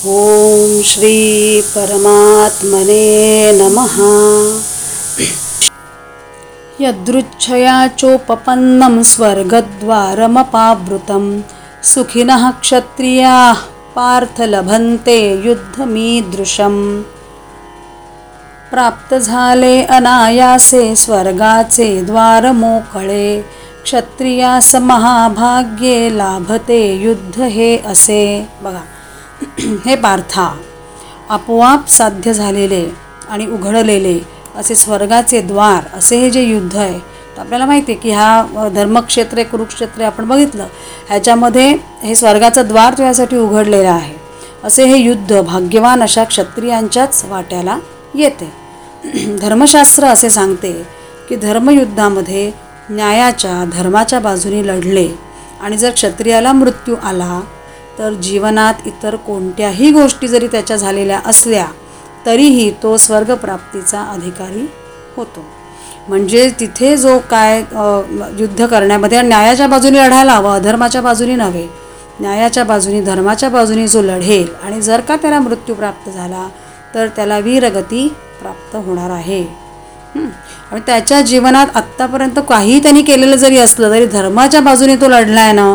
ॐ श्री परमात्मने नमः। यदृच्छया चोपपन्नं स्वर्गद्वारमपावृतं सुखिनः क्षत्रियाः पार्थ लभन्ते युद्धमीदृशम्। प्राप्त झाले अनायासे स्वर्गाचे द्वार मोकळे क्षत्रियास महाभाग्ये लाभते युद्ध हे असे। बघा हे पार्था आपोआप साध्य झालेले आणि उघडलेले असे स्वर्गाचे द्वार असे हे जे युद्ध आहे तर आपल्याला माहिती आहे की ह्या धर्मक्षेत्रे कुरुक्षेत्रे आपण बघितलं. ह्याच्यामध्ये हे स्वर्गाचं द्वार तुझ्यासाठी उघडलेलं आहे. असे हे युद्ध भाग्यवान अशा क्षत्रियांच्याच वाट्याला येते. धर्मशास्त्र असे सांगते की धर्मयुद्धामध्ये न्यायाच्या धर्माच्या बाजूने लढले आणि जर क्षत्रियाला मृत्यू आला तर जीवनात इतर कोणत्याही गोष्टी जरी त्याच्या झालेल्या असल्या तरीही तो स्वर्गप्राप्तीचा अधिकारी होतो. म्हणजे तिथे जो काय युद्ध करण्यामध्ये न्यायाच्या बाजूने लढायला हवं अधर्माच्या बाजूने नव्हे न्यायाच्या बाजूने धर्माच्या बाजूने जो लढेल आणि जर का त्याला मृत्यू प्राप्त झाला तर त्याला वीरगती प्राप्त होणार आहे. आणि त्याच्या जीवनात आत्तापर्यंत काहीही त्यांनी केलेलं जरी असलं तरी धर्माच्या बाजूने तो लढला आहे ना?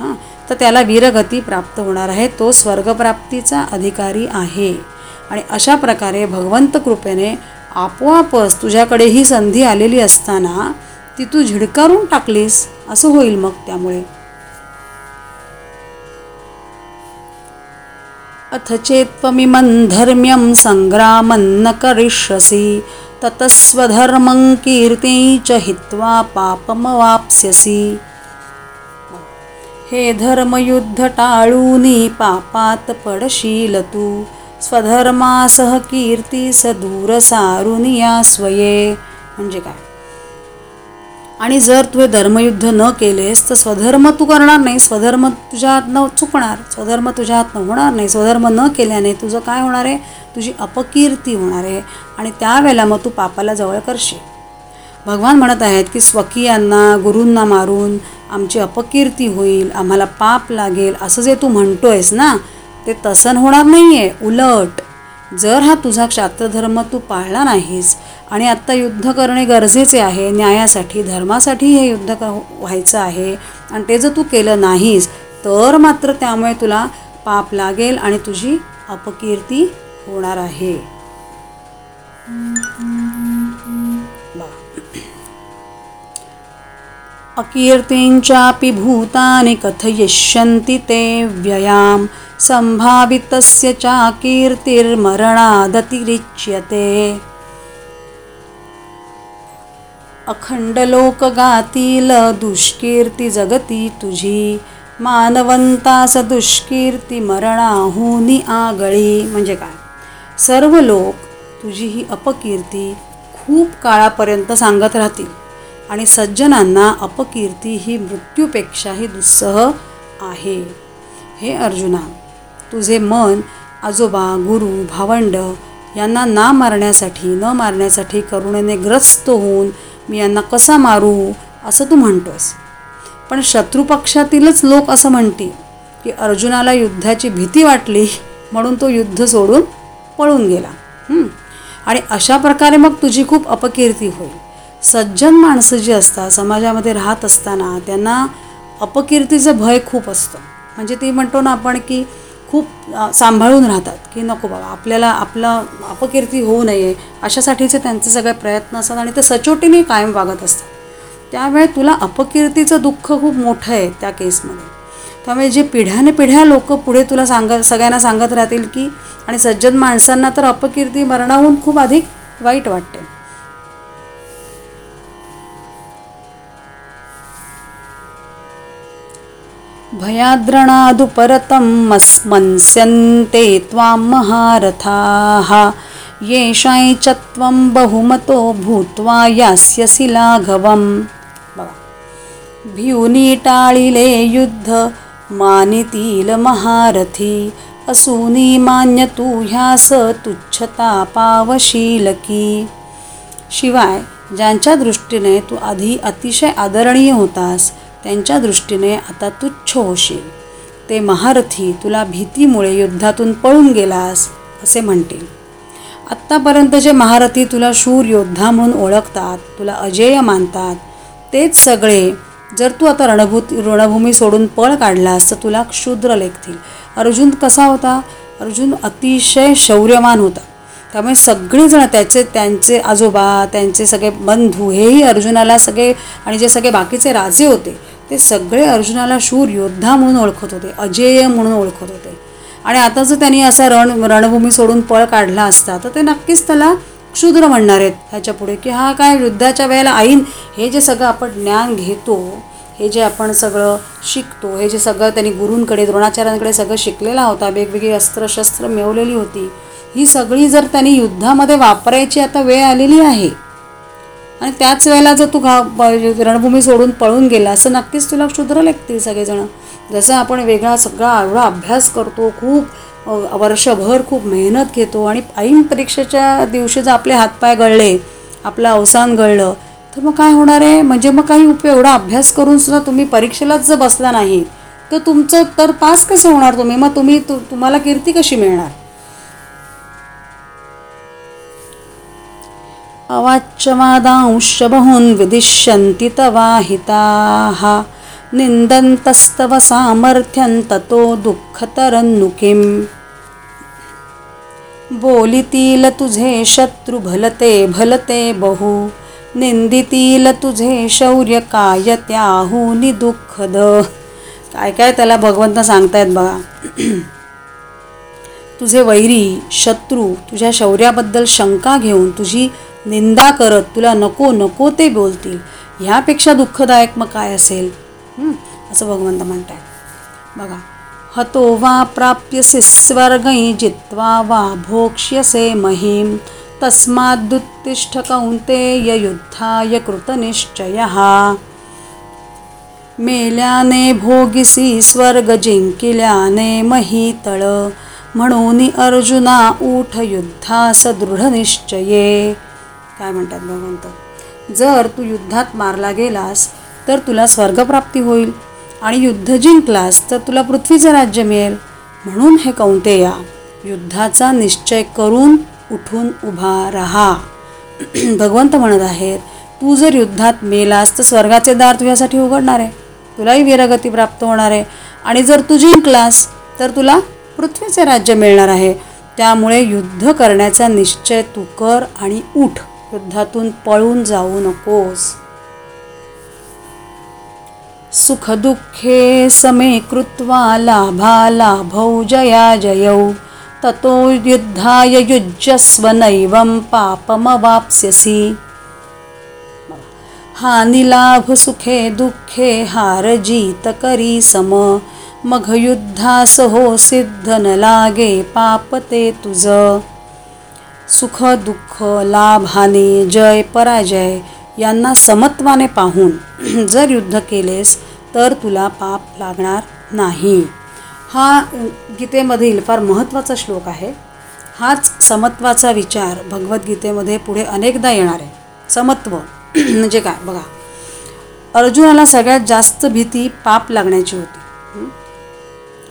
हां. तर त्याला वीरगती प्राप्त होणार आहे. तो स्वर्गप्राप्तीचा अधिकारी आहे. आणि अशा प्रकारे भगवंत कृपेने आपोआपच तुझ्याकडे ही संधी आलेली असताना ती तू झिडकारून टाकलीस असं होईल मग त्यामुळे. अथ चेत्त्वमिमं धर्म्यं सङ्ग्रामं न करिष्यसि ततस्वधर्मं कीर्ति च हित्वा पापमवाप्स्यसि। हे धर्मयुद्ध टाळूनी पापात पडशील तू. स्वधर्मासह कीर्तीस सदूर सारून या स्वये. म्हणजे काय? आणि जर तू हे धर्मयुद्ध न केलेस तर स्वधर्म तू करणार नाही. स्वधर्म तुझ्या हातनं चुकणार. स्वधर्म तुझ्या हातनं होणार नाही. स्वधर्म न केल्याने तुझं काय होणार आहे? तुझी अपकीर्ती होणार आहे. आणि त्यावेळेला मग तू पापाला जवळ करशील. भगवान म्हणत आहेत की स्वकीयांना गुरूंना मारून आमची अपकीर्ती होईल आम्हाला पाप लागेल असं जे तू म्हणतोयस ना ते तसं होणार नाही आहे उलट जर हा तुझा क्षात्रधर्म तू पाळला नाहीस आणि आत्ता युद्ध करणे गरजेचे आहे न्यायासाठी धर्मासाठी हे युद्ध क व्हायचं आहे आणि ते जर तू केलं नाहीस तर मात्र त्यामुळे तुला पाप लागेल आणि तुझी अपकीर्ती होणार आहे. अकीर्तिञ्चापि भूतानि कथयिष्यन्ति ते व्ययां सम्भावितस्य चाकीर्तिर्मरणादतिरिच्यते। अखण्डलोकगातील दुष्कीर्ति दुष्कीर्ती जगती तुझी। मानवंतास दुष्कीर्ति मरणाहुनी आगळी। म्हणजे काय? सर्व लोक तुझी ही अपकीर्ती खूप काळापर्यंत सांगत राहतील। आणि सज्जनांना अपकीर्ती ही मृत्यूपेक्षाही दुस्सह आहे. हे अर्जुना तुझे मन आजोबा गुरु भावंड यांना ना मारण्यासाठी न मारण्यासाठी करुणेने ग्रस्त होऊन मी यांना कसा मारू असं तू म्हणतोस. पण शत्रुपक्षातीलच लोक असं म्हणतील की अर्जुनाला युद्धाची भीती वाटली म्हणून तो युद्ध सोडून पळून गेला. आणि अशा प्रकारे मग तुझी खूप अपकीर्ती होईल. सज्जन माणसं जी असतात समाजामध्ये राहत असताना त्यांना अपकीर्तीचं भय खूप असतं. म्हणजे ती म्हणतो ना आपण की खूप सांभाळून राहतात की नको बाबा आपल्याला आपलं अपकीर्ती होऊ नये अशासाठीचे त्यांचे सगळे प्रयत्न असतात आणि ते सचोटीने कायम वागत असतात. त्यामुळे तुला अपकीर्तीचं दुःख खूप मोठं आहे त्या केसमध्ये. त्यामुळे जे पिढ्याने पिढ्या लोक पुढे तुला सांग सगळ्यांना सांगत राहतील की आणि सज्जन माणसांना तर अपकीर्ती मरणाहून खूप अधिक वाईट वाटते. भयाद्रणादुपरतं मन्स्यन्ते त्वां महारथाः। येषां च त्वं बहुमतो भूत्वा यास्यसि लाघवम्। भ्यूनिटाळिले युद्ध मानितील महारथी असूनी मान्यतू ह्यास तुच्छता पावशीलकी शिवाय ज्यांच्या दृष्टीने तू आधी अतिशय आदरणीय होतास त्यांच्या दृष्टीने आता तुच्छ होशील. ते महारथी तुला भीतीमुळे युद्धातून पळून गेलास असे म्हणतील. आत्तापर्यंत जे महारथी तुला शूर योद्धा म्हणून ओळखतात तुला अजेय मानतात तेच सगळे जर तू आता रणभूत रणभूमी सोडून पळ काढलास तर तुला क्षुद्र लेखतील. अर्जुन कसा होता? अर्जुन अतिशय शौर्यवान होता. त्यामुळे सगळेजण त्याचे त्यांचे आजोबा त्यांचे सगळे बंधू हेही अर्जुनाला सगळे आणि जे सगळे बाकीचे राजे होते ते सगळे अर्जुनाला शूर योद्धा म्हणून ओळखत होते अजेय म्हणून ओळखत होते. आणि आता जर त्यांनी असा रण रणभूमी सोडून पळ काढला असता तर ते नक्कीच त्याला क्षुद्र म्हणणार आहेत ह्याच्या पुढे की हा काय युद्धाच्या वेळेला ऐन हे जे सगळं आपण ज्ञान घेतो हे जे आपण सगळं शिकतो हे जे सगळं त्यांनी गुरूंकडे द्रोणाचार्यांकडे सगळं शिकलेला होता वेगवेगळी अस्त्रशस्त्र मिळवलेली होती ही सगळी जर त्यांनी युद्धामध्ये वापरायची आता वेळ आलेली आहे आणि त्याच वेळेला जर तू घा म्हणजे रणभूमी सोडून पळून गेला असं नक्कीच तुला क्षुद्र लागतील सगळेजण. जसं आपण वेगळा सगळा एवढा अभ्यास करतो खूप वर्षभर खूप मेहनत घेतो आणि ऐन परीक्षेच्या दिवशी जर आपले हातपाय गळले आपलं अवसान गळलं तर मग काय होणार आहे? म्हणजे मग काही उपयोग एवढा अभ्यास करून सुद्धा तुम्ही परीक्षेलाच जर बसला नाही तर तुमचं तर पास कसं होणार तुम्ही? मग तुम्ही तु तुम्हाला कीर्ती कशी मिळणार? अवाच्यवादांश्च बहून् विदिष्यन्ति तवाहिताः। निन्दन्तस्तव सामर्थ्यं ततो दुःखतरन्नु किम्? बोलितील तुझे शत्रु भलते भलते बहु। निंदितील तुझे शौर्य काय त्याहूनी दुःखद काय काय त्याला भगवंत सांगतायत बघा. तुझे वैरी शत्रू तुझ्या शौर्याबद्दल शंका घेऊन तुझी निंदा करत तुला नको नको ते बोलतील. ह्यापेक्षा दुःखदायक मग काय असेल? असं भगवंत म्हणतायत. बघा हतो वा प्राप्यसे स्वर्गै जित्वा वा भोक्ष्यसे महीम. तस्मादुत्तिष्ठ कौन्तेय युद्धाय कृतनिश्चयः. मेल्याने भोगिसी स्वर्ग जिंकिल्याने महीतळ. म्हणून अर्जुना ऊठ युद्धास दृढ निश्चये काय म्हणतात भगवंत जर तू युद्धात मारला गेलास तर तुला स्वर्गप्राप्ती होईल. आणि युद्ध जिंकलास तर तुला पृथ्वीचं राज्य मिळेल. म्हणून हे कौंतेया युद्धाचा निश्चय करून उठून उभा राहा. भगवंत म्हणत आहेत तू जर युद्धात मेलास तर स्वर्गाचे दार तुझ्यासाठी उघडणार आहे. तुलाही वीरगती प्राप्त होणार आहे. आणि जर तू जिंकलास तर तुला पृथ्वीचे राज्य मिळणार आहे. त्यामुळे युद्ध करण्याचा निश्चय तू कर आणि उठ. युद्धातून पळून जाऊ नकोस. सुखदुःखे समे कृत्वा लाभा लाभौ जया जयौ. ततो युद्धाय युज्यस्व नैवं पापमवाप्स्यसि. हानिलाभ सुखे दुःखे हार जीत करी सम. मघ हो सिद्ध न लागे पाप ते तुझ. सुख दुःख लाभ हानी जय पराजय यांना समत्वाने पाहून जर युद्ध केलेस तर तुला पाप लागणार नाही. हा गीतेमधील फार महत्त्वाचा श्लोक आहे. हाच समत्वाचा विचार भगवद्गीतेमध्ये पुढे अनेकदा येणार आहे. समत्व म्हणजे काय? बघा. अर्जुनाला सगळ्यात जास्त भीती पाप लागण्याची होती.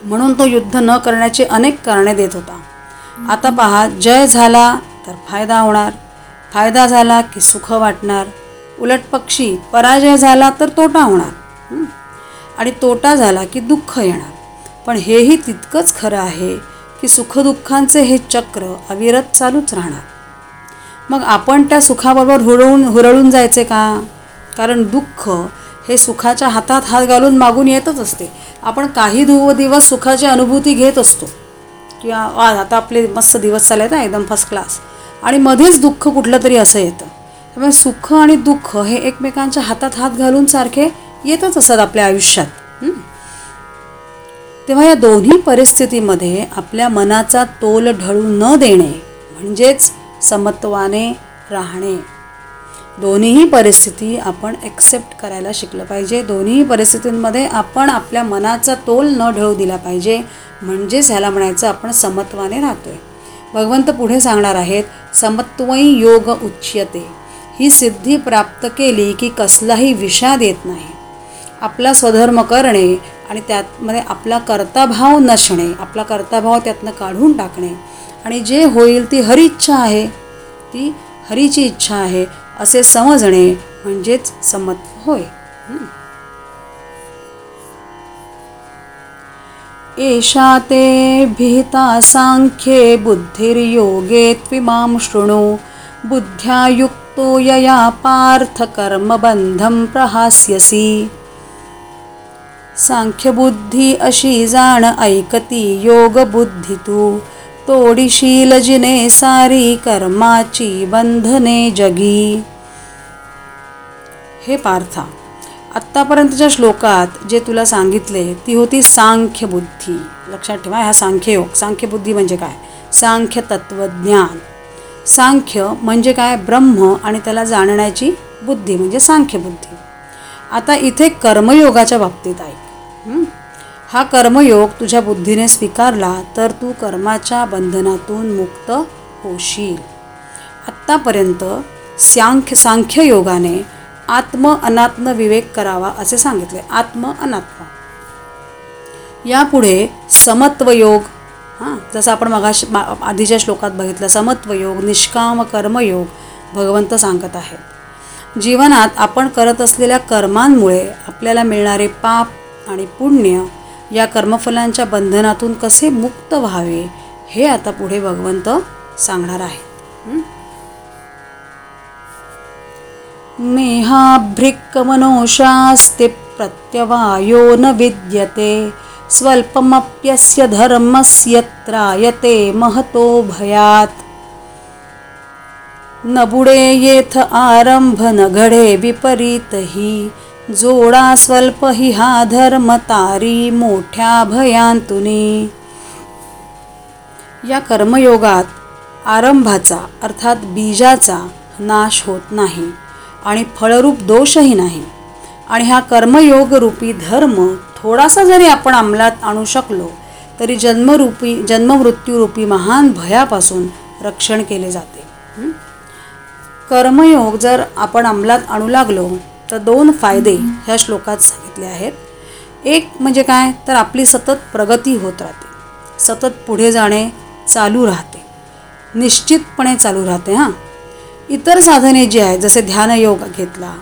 म्हणून तो युद्ध न करण्याची अनेक कारणे देत होता. आता पहा जय झाला तर फायदा होणार. फायदा झाला की सुख वाटणार. उलट पक्षी पराजय झाला तर तोटा होणार. आणि तोटा झाला की दुःख येणार. पण हेही तितकंच खरं आहे की सुखदुःखांचे हे चक्र अविरत चालूच राहणार. मग आपण त्या सुखाबरोबर हुरळून हुरळून जायचे का? कारण दुःख हे सुखाच्या हातात हात घालून मागून येतच असते. आपण काही धुव दिवस सुखाची अनुभूती घेत असतो. किंवा आता आपले मस्त दिवस चालले ना एकदम फर्स्ट क्लास आणि मध्येच दुःख कुठलं तरी असं येतं. त्यामुळे सुख आणि दुःख हे एकमेकांच्या हातात हात घालून सारखे येतच असतात आपल्या आयुष्यात. तेव्हा या दोन्ही परिस्थितीमध्ये आपल्या मनाचा तोल ढळू न देणे म्हणजेच समत्वाने राहणे. दोन्हीही परिस्थिती आपण ॲक्सेप्ट करायला शिकलं पाहिजे. दोन्हीही परिस्थितींमध्ये आपण आपल्या मनाचा तोल न ढळू दिला पाहिजे. म्हणजेच ह्याला म्हणायचं आपण समत्वाने राहतोय. भगवंत पुढे सांगणार आहेत समत्वई योग उच्यते. ही सिद्धी प्राप्त केली की कसलाही विषाद येत नाही. आपला स्वधर्म करणे आणि त्यातमध्ये आपला कर्ताभाव नसणे आपला कर्ताभाव त्यातनं काढून टाकणे. आणि जे होईल ती हरिच्छा आहे ती हरीची इच्छा आहे असे समजणे म्हणजेच समत्व होय. एषा ते भीता साङ्ख्ये बुद्धिर्योगे त्विमां शृणु। बुद्ध्या युक्तो यया पार्थकर्मबन्धं प्रहास्यसि। सांख्यबुद्धी अशी जाण ऐकती योगबुद्धी तू तोडीशील जिने सारी कर्माची बंधने जगी। हे पार्था। आत्तापर्यंतच्या श्लोकात जे तुला सांगितले ती होती सांख्य बुद्धी. लक्षात ठेवा ह्या सांख्ययोग बुद्धी म्हणजे काय? सांख्य तत्वज्ञान सांख्य म्हणजे काय? ब्रह्म आणि त्याला जाणण्याची बुद्धी म्हणजे सांख्य बुद्धी. आता इथे कर्मयोगाच्या बाबतीत ऐक. हा? कर्मयोग तुझ्या बुद्धीने स्वीकारला तर तू कर्माच्या बंधनातून मुक्त होशील. आत्तापर्यंत सांख्य सांख्ययोगाने आत्म अनात्म विवेक करावा असे सांगितले. आत्म अनात्म. यापुढे समत्वयोग हां जसं आपण मगाशी आधीच्या श्लोकात बघितलं समत्वयोग निष्काम कर्मयोग भगवंत सांगत आहेत. जीवनात आपण करत असलेल्या कर्मांमुळे आपल्याला मिळणारे पाप आणि पुण्य या कर्मफलांच्या बंधनातून कसे मुक्त व्हावे हे आता पुढे भगवंत सांगणार आहेत. नेहाभृक्कमनोशास्ति प्रत्यवायो न विद्यते स्वल्पमप्यस्य धर्मस्य त्रायते महतो भयात्। न बुडे येथ आरंभ न घडे विपरीत ही। जोडा स्वल्प हि हा धर्म तारी मोठ्या भयांतुनी। या कर्मयोगात आरंभाचा अर्थात बीजाचा नाश होत नाही। आणि फळरूप दोषही नाही. आणि हा कर्मयोग रूपी धर्म थोडासा जरी आपण अंमलात आणू शकलो तरी जन्मरूपी जन्ममृत्यूरूपी महान भयापासून रक्षण केले जाते. कर्मयोग जर आपण अंमलात आणू लागलो तर दोन फायदे ह्या श्लोकात सांगितले आहेत. एक म्हणजे काय? तर आपली सतत प्रगती होत राहते. सतत पुढे जाणे चालू राहते. निश्चितपणे चालू राहते हां. इतर साधने जी आहेत जसे ध्यानयोग घेतला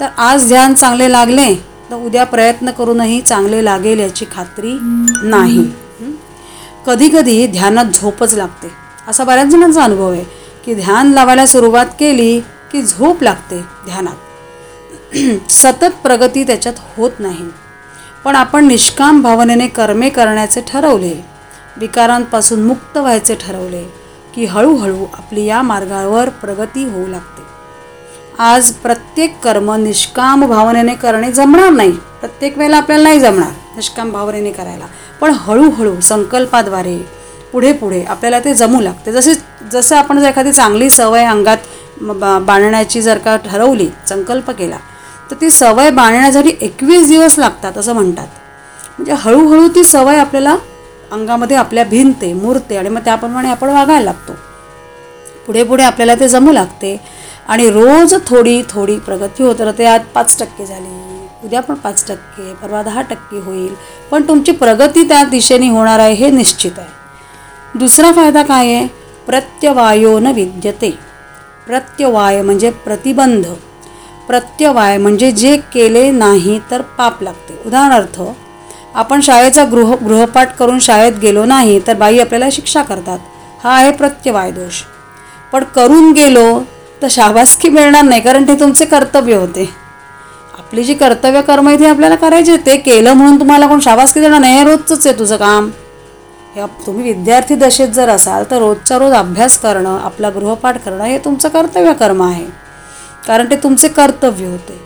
तर आज ध्यान चांगले लागले तर उद्या प्रयत्न करूनही चांगले लागेल याची खात्री नाही. कधीकधी ध्यानात झोपच लागते. असा बऱ्याच जणांचा अनुभव आहे की ध्यान लावायला सुरुवात केली की झोप लागते ध्यानात. सतत प्रगती त्याच्यात होत नाही. पण आपण निष्काम भावनेने कर्मे करण्याचे ठरवले विकारांपासून मुक्त व्हायचे ठरवले की हळूहळू आपली या मार्गावर प्रगती होऊ लागते. आज प्रत्येक कर्म निष्काम भावनेने करणे जमणार नाही. प्रत्येक वेळेला आपल्याला नाही जमणार निष्काम भावनेने करायला. पण हळूहळू संकल्पाद्वारे पुढे पुढे आपल्याला ते जमू लागते. जसे जसं आपण जर एखादी चांगली सवय अंगात म- बा बांधण्याची जर का ठरवली संकल्प केला तर ती सवय बांधण्यासाठी एकवीस दिवस लागतात असं म्हणतात. म्हणजे हळूहळू ती सवय आपल्याला अंगामध्ये आपल्या भिनते मुरते आणि मग त्याप्रमाणे आपण वागायला लागतो. पुढे पुढे आपल्याला ते जमू लागते. आणि रोज थोडी थोडी प्रगती होत राहते. आज पाच टक्के झाली उद्या पण पाच टक्के परवा दहा टक्के होईल. पण तुमची प्रगती त्या दिशेने होणार आहे हे निश्चित आहे. दुसरा फायदा काय आहे? प्रत्यवायो न विद्यते. प्रत्यवाय म्हणजे प्रतिबंध. प्रत्यवाय म्हणजे जे केले नाही तर पाप लागते. उदाहरणार्थ आपण शाळेचा गृह गृहपाठ करून शाळेत गेलो नाही तर बाई आपल्याला शिक्षा करतात. हा आहे प्रत्यवाय दोष पण करून गेलो तर शाबासकी मिळणार नाही कारण ते तुमचे कर्तव्य होते. आपली जी कर्तव्य कर्म आहे ती आपल्याला करायचे ते केलं म्हणून तुम्हाला कोण शाबासकी देणार नाही हे रोजचंच आहे तुझं काम. हे तुम्ही विद्यार्थी दशेत जर असाल तर रोजच्या रोज अभ्यास करणं आपला गृहपाठ करणं हे तुमचं कर्तव्य कर्म आहे. कारण ते तुमचे कर्तव्य होते.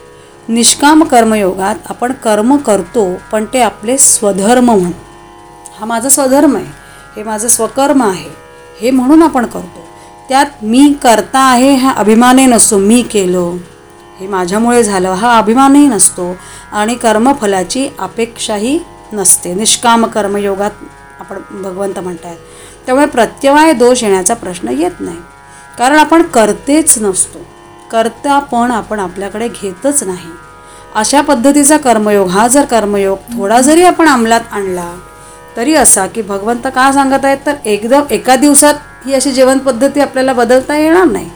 निष्काम कर्मयोगात आपण कर्म करतो पण ते आपले स्वधर्म म्हणून. हा माझा स्वधर्म आहे हे माझं स्वकर्म आहे हे म्हणून आपण करतो. त्यात मी करता आहे हा अभिमानही नसतो मी केलं. हे माझ्यामुळे झालं हा अभिमानही नसतो आणि कर्मफलाची अपेक्षाही नसते. निष्काम कर्मयोगात आपण भगवंत म्हणतात त्यामुळे प्रत्यवाय दोष येण्याचा प्रश्न येत नाही. कारण आपण करतेच नसतो. कर्ता पण आपण आपल्याकडे घेतच नाही. अशा पद्धतीचा कर्मयोग हा जर कर्मयोग थोडा जरी आपण अंमलात आणला तरी असा की भगवंत का सांगत आहेत तर एकदम एका दिवसात ही अशी जेवण पद्धती आपल्याला बदलता येणार नाही.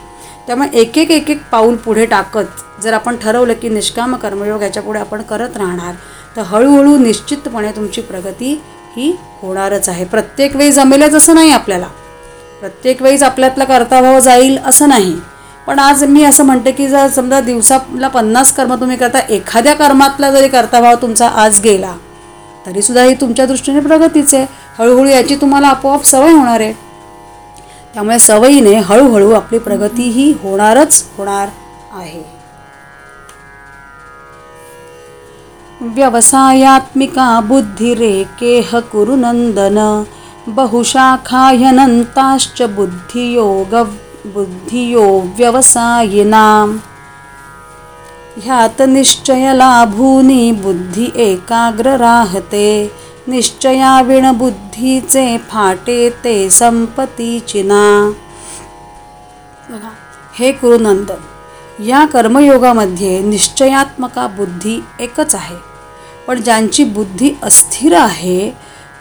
त्यामुळे एक एक एक एक पाऊल पुढे टाकत जर आपण ठरवलं की निष्काम कर्मयोग याच्यापुढे आपण करत राहणार तर हळूहळू निश्चितपणे तुमची प्रगती ही होणारच आहे. प्रत्येक वेळी जमेलच असं नाही आपल्याला. प्रत्येक वेळीच आपल्यातला कर्ताभाव जाईल असं नाही. पण आज मी असं म्हणते की जर समजा दिवसाला पन्नास कर्म तुम्ही करता एखाद्या कर्मातला जरी कर्ताभाव तुमचा आज गेला तरीसुद्धा ही तुमच्या दृष्टीने प्रगतीच आहे. हळूहळू याची तुम्हाला आपोआप सवय होणार आहे. त्यामुळे सवयीने हळूहळू आपली प्रगती ही होणारच होणार आहे. व्यवसायात्मिका बुद्धिरेकेह कुरु नंदन बहुशाखायनन्ताश्च बुद्धियोग बुद्धियो व्यवसायिनां। ह्यात निश्चयलाभूनी बुद्धी एकाग्र राहते। निश्चयाविण बुद्धीचे फाटे ते संपतीचिना बघा हे कुरुनंदन या कर्मयोगामध्ये निश्चयात्मका बुद्धी एकच आहे. पण ज्यांची बुद्धी अस्थिर आहे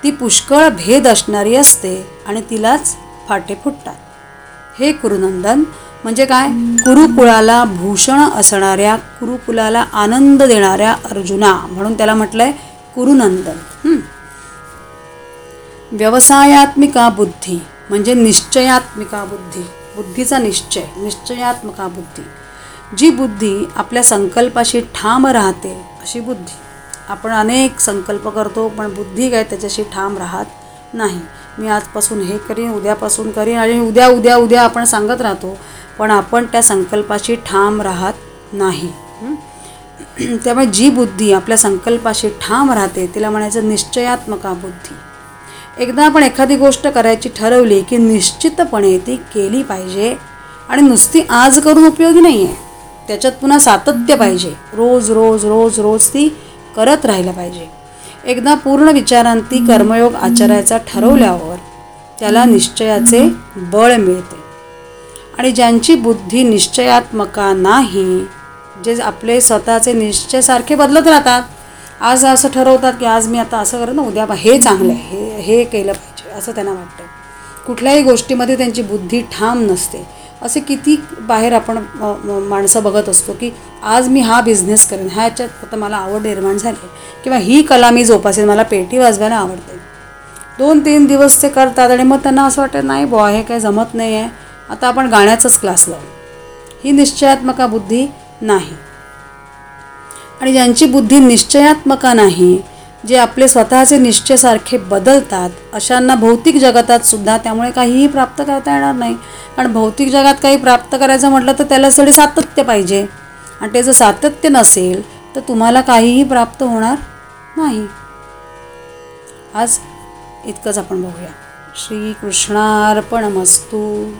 ती पुष्कळ भेद असणारी असते आणि तिलाच फाटे फुटतात. हे कुरुनंदन. म्हणजे काय? कुरुकुळाला भूषण असणाऱ्या कुरुकुलाला आनंद देणाऱ्या अर्जुना म्हणून त्याला म्हटलंय कुरुनंदन. व्यवसायात्मिका बुद्धी म्हणजे निश्चयात्मिका बुद्धी. बुद्धीचा निश्चय निश्चयात्मका बुद्धी. जी बुद्धी आपल्या संकल्पाशी ठाम राहते अशी बुद्धी. आपण अनेक संकल्प करतो पण बुद्धी काय त्याच्याशी ठाम राहत नाही. मी आजपासून हे करीन उद्यापासून करीन आणि उद्या उद्या उद्या आपण सांगत राहतो पण आपण त्या संकल्पाशी ठाम राहत नाही. त्यामुळे जी बुद्धी आपल्या संकल्पाशी ठाम राहते तिला म्हणायचं निश्चयात्मका बुद्धी. एकदा आपण एखादी गोष्ट करायची ठरवली की निश्चितपणे ती केली पाहिजे आणि नुसती आज करून उपयोगी नाही आहे त्याच्यात पुन्हा सातत्य पाहिजे. रोज रोज रोज रोज ती करत राहिलं पाहिजे. एकदा पूर्ण विचारांती कर्मयोग आचरायचा ठरवल्यावर त्याला निश्चयाचे बळ मिळते. आणि ज्यांची बुद्धी निश्चयात्मका नाही जे आपले स्वतःचे निश्चयसारखे बदलत राहतात आज असं ठरवतात की आज मी आता असं करेन ना उद्या बा- हे चांगलं आहे हे हे केलं पाहिजे असं त्यांना वाटतं. कुठल्याही गोष्टीमध्ये त्यांची बुद्धी ठाम नसते. असे किती बाहेर आपण माणसं बघत असतो की आज मी हा बिझनेस करेन ह्याच्यात आता मला आवड निर्माण झाली किंवा ही कला मी जोपासेन मला पेटी वाजवायला आवडते. दोन तीन दिवस ते करतात आणि मग त्यांना असं वाटतं नाही बुवा हे काय जमत नाही आहे आता आपण गाण्याचाच क्लास लावू. ही निश्चयात्मका बुद्धी नाही. आणि ज्यांची बुद्धी निश्चयात्मका नाही जे आपले स्वतःचे निश्चयसारखे बदलतात अशांना भौतिक जगतात सुद्धा त्यामुळे काहीही प्राप्त करता येणार नाही. कारण भौतिक जगात काही प्राप्त करायचं म्हटलं तर त्याला सगळे सातत्य पाहिजे. आणि ते जर सातत्य नसेल तर तुम्हाला काहीही प्राप्त होणार नाही. आज इतकंच आपण बघूया. श्रीकृष्णार्पणमस्तू.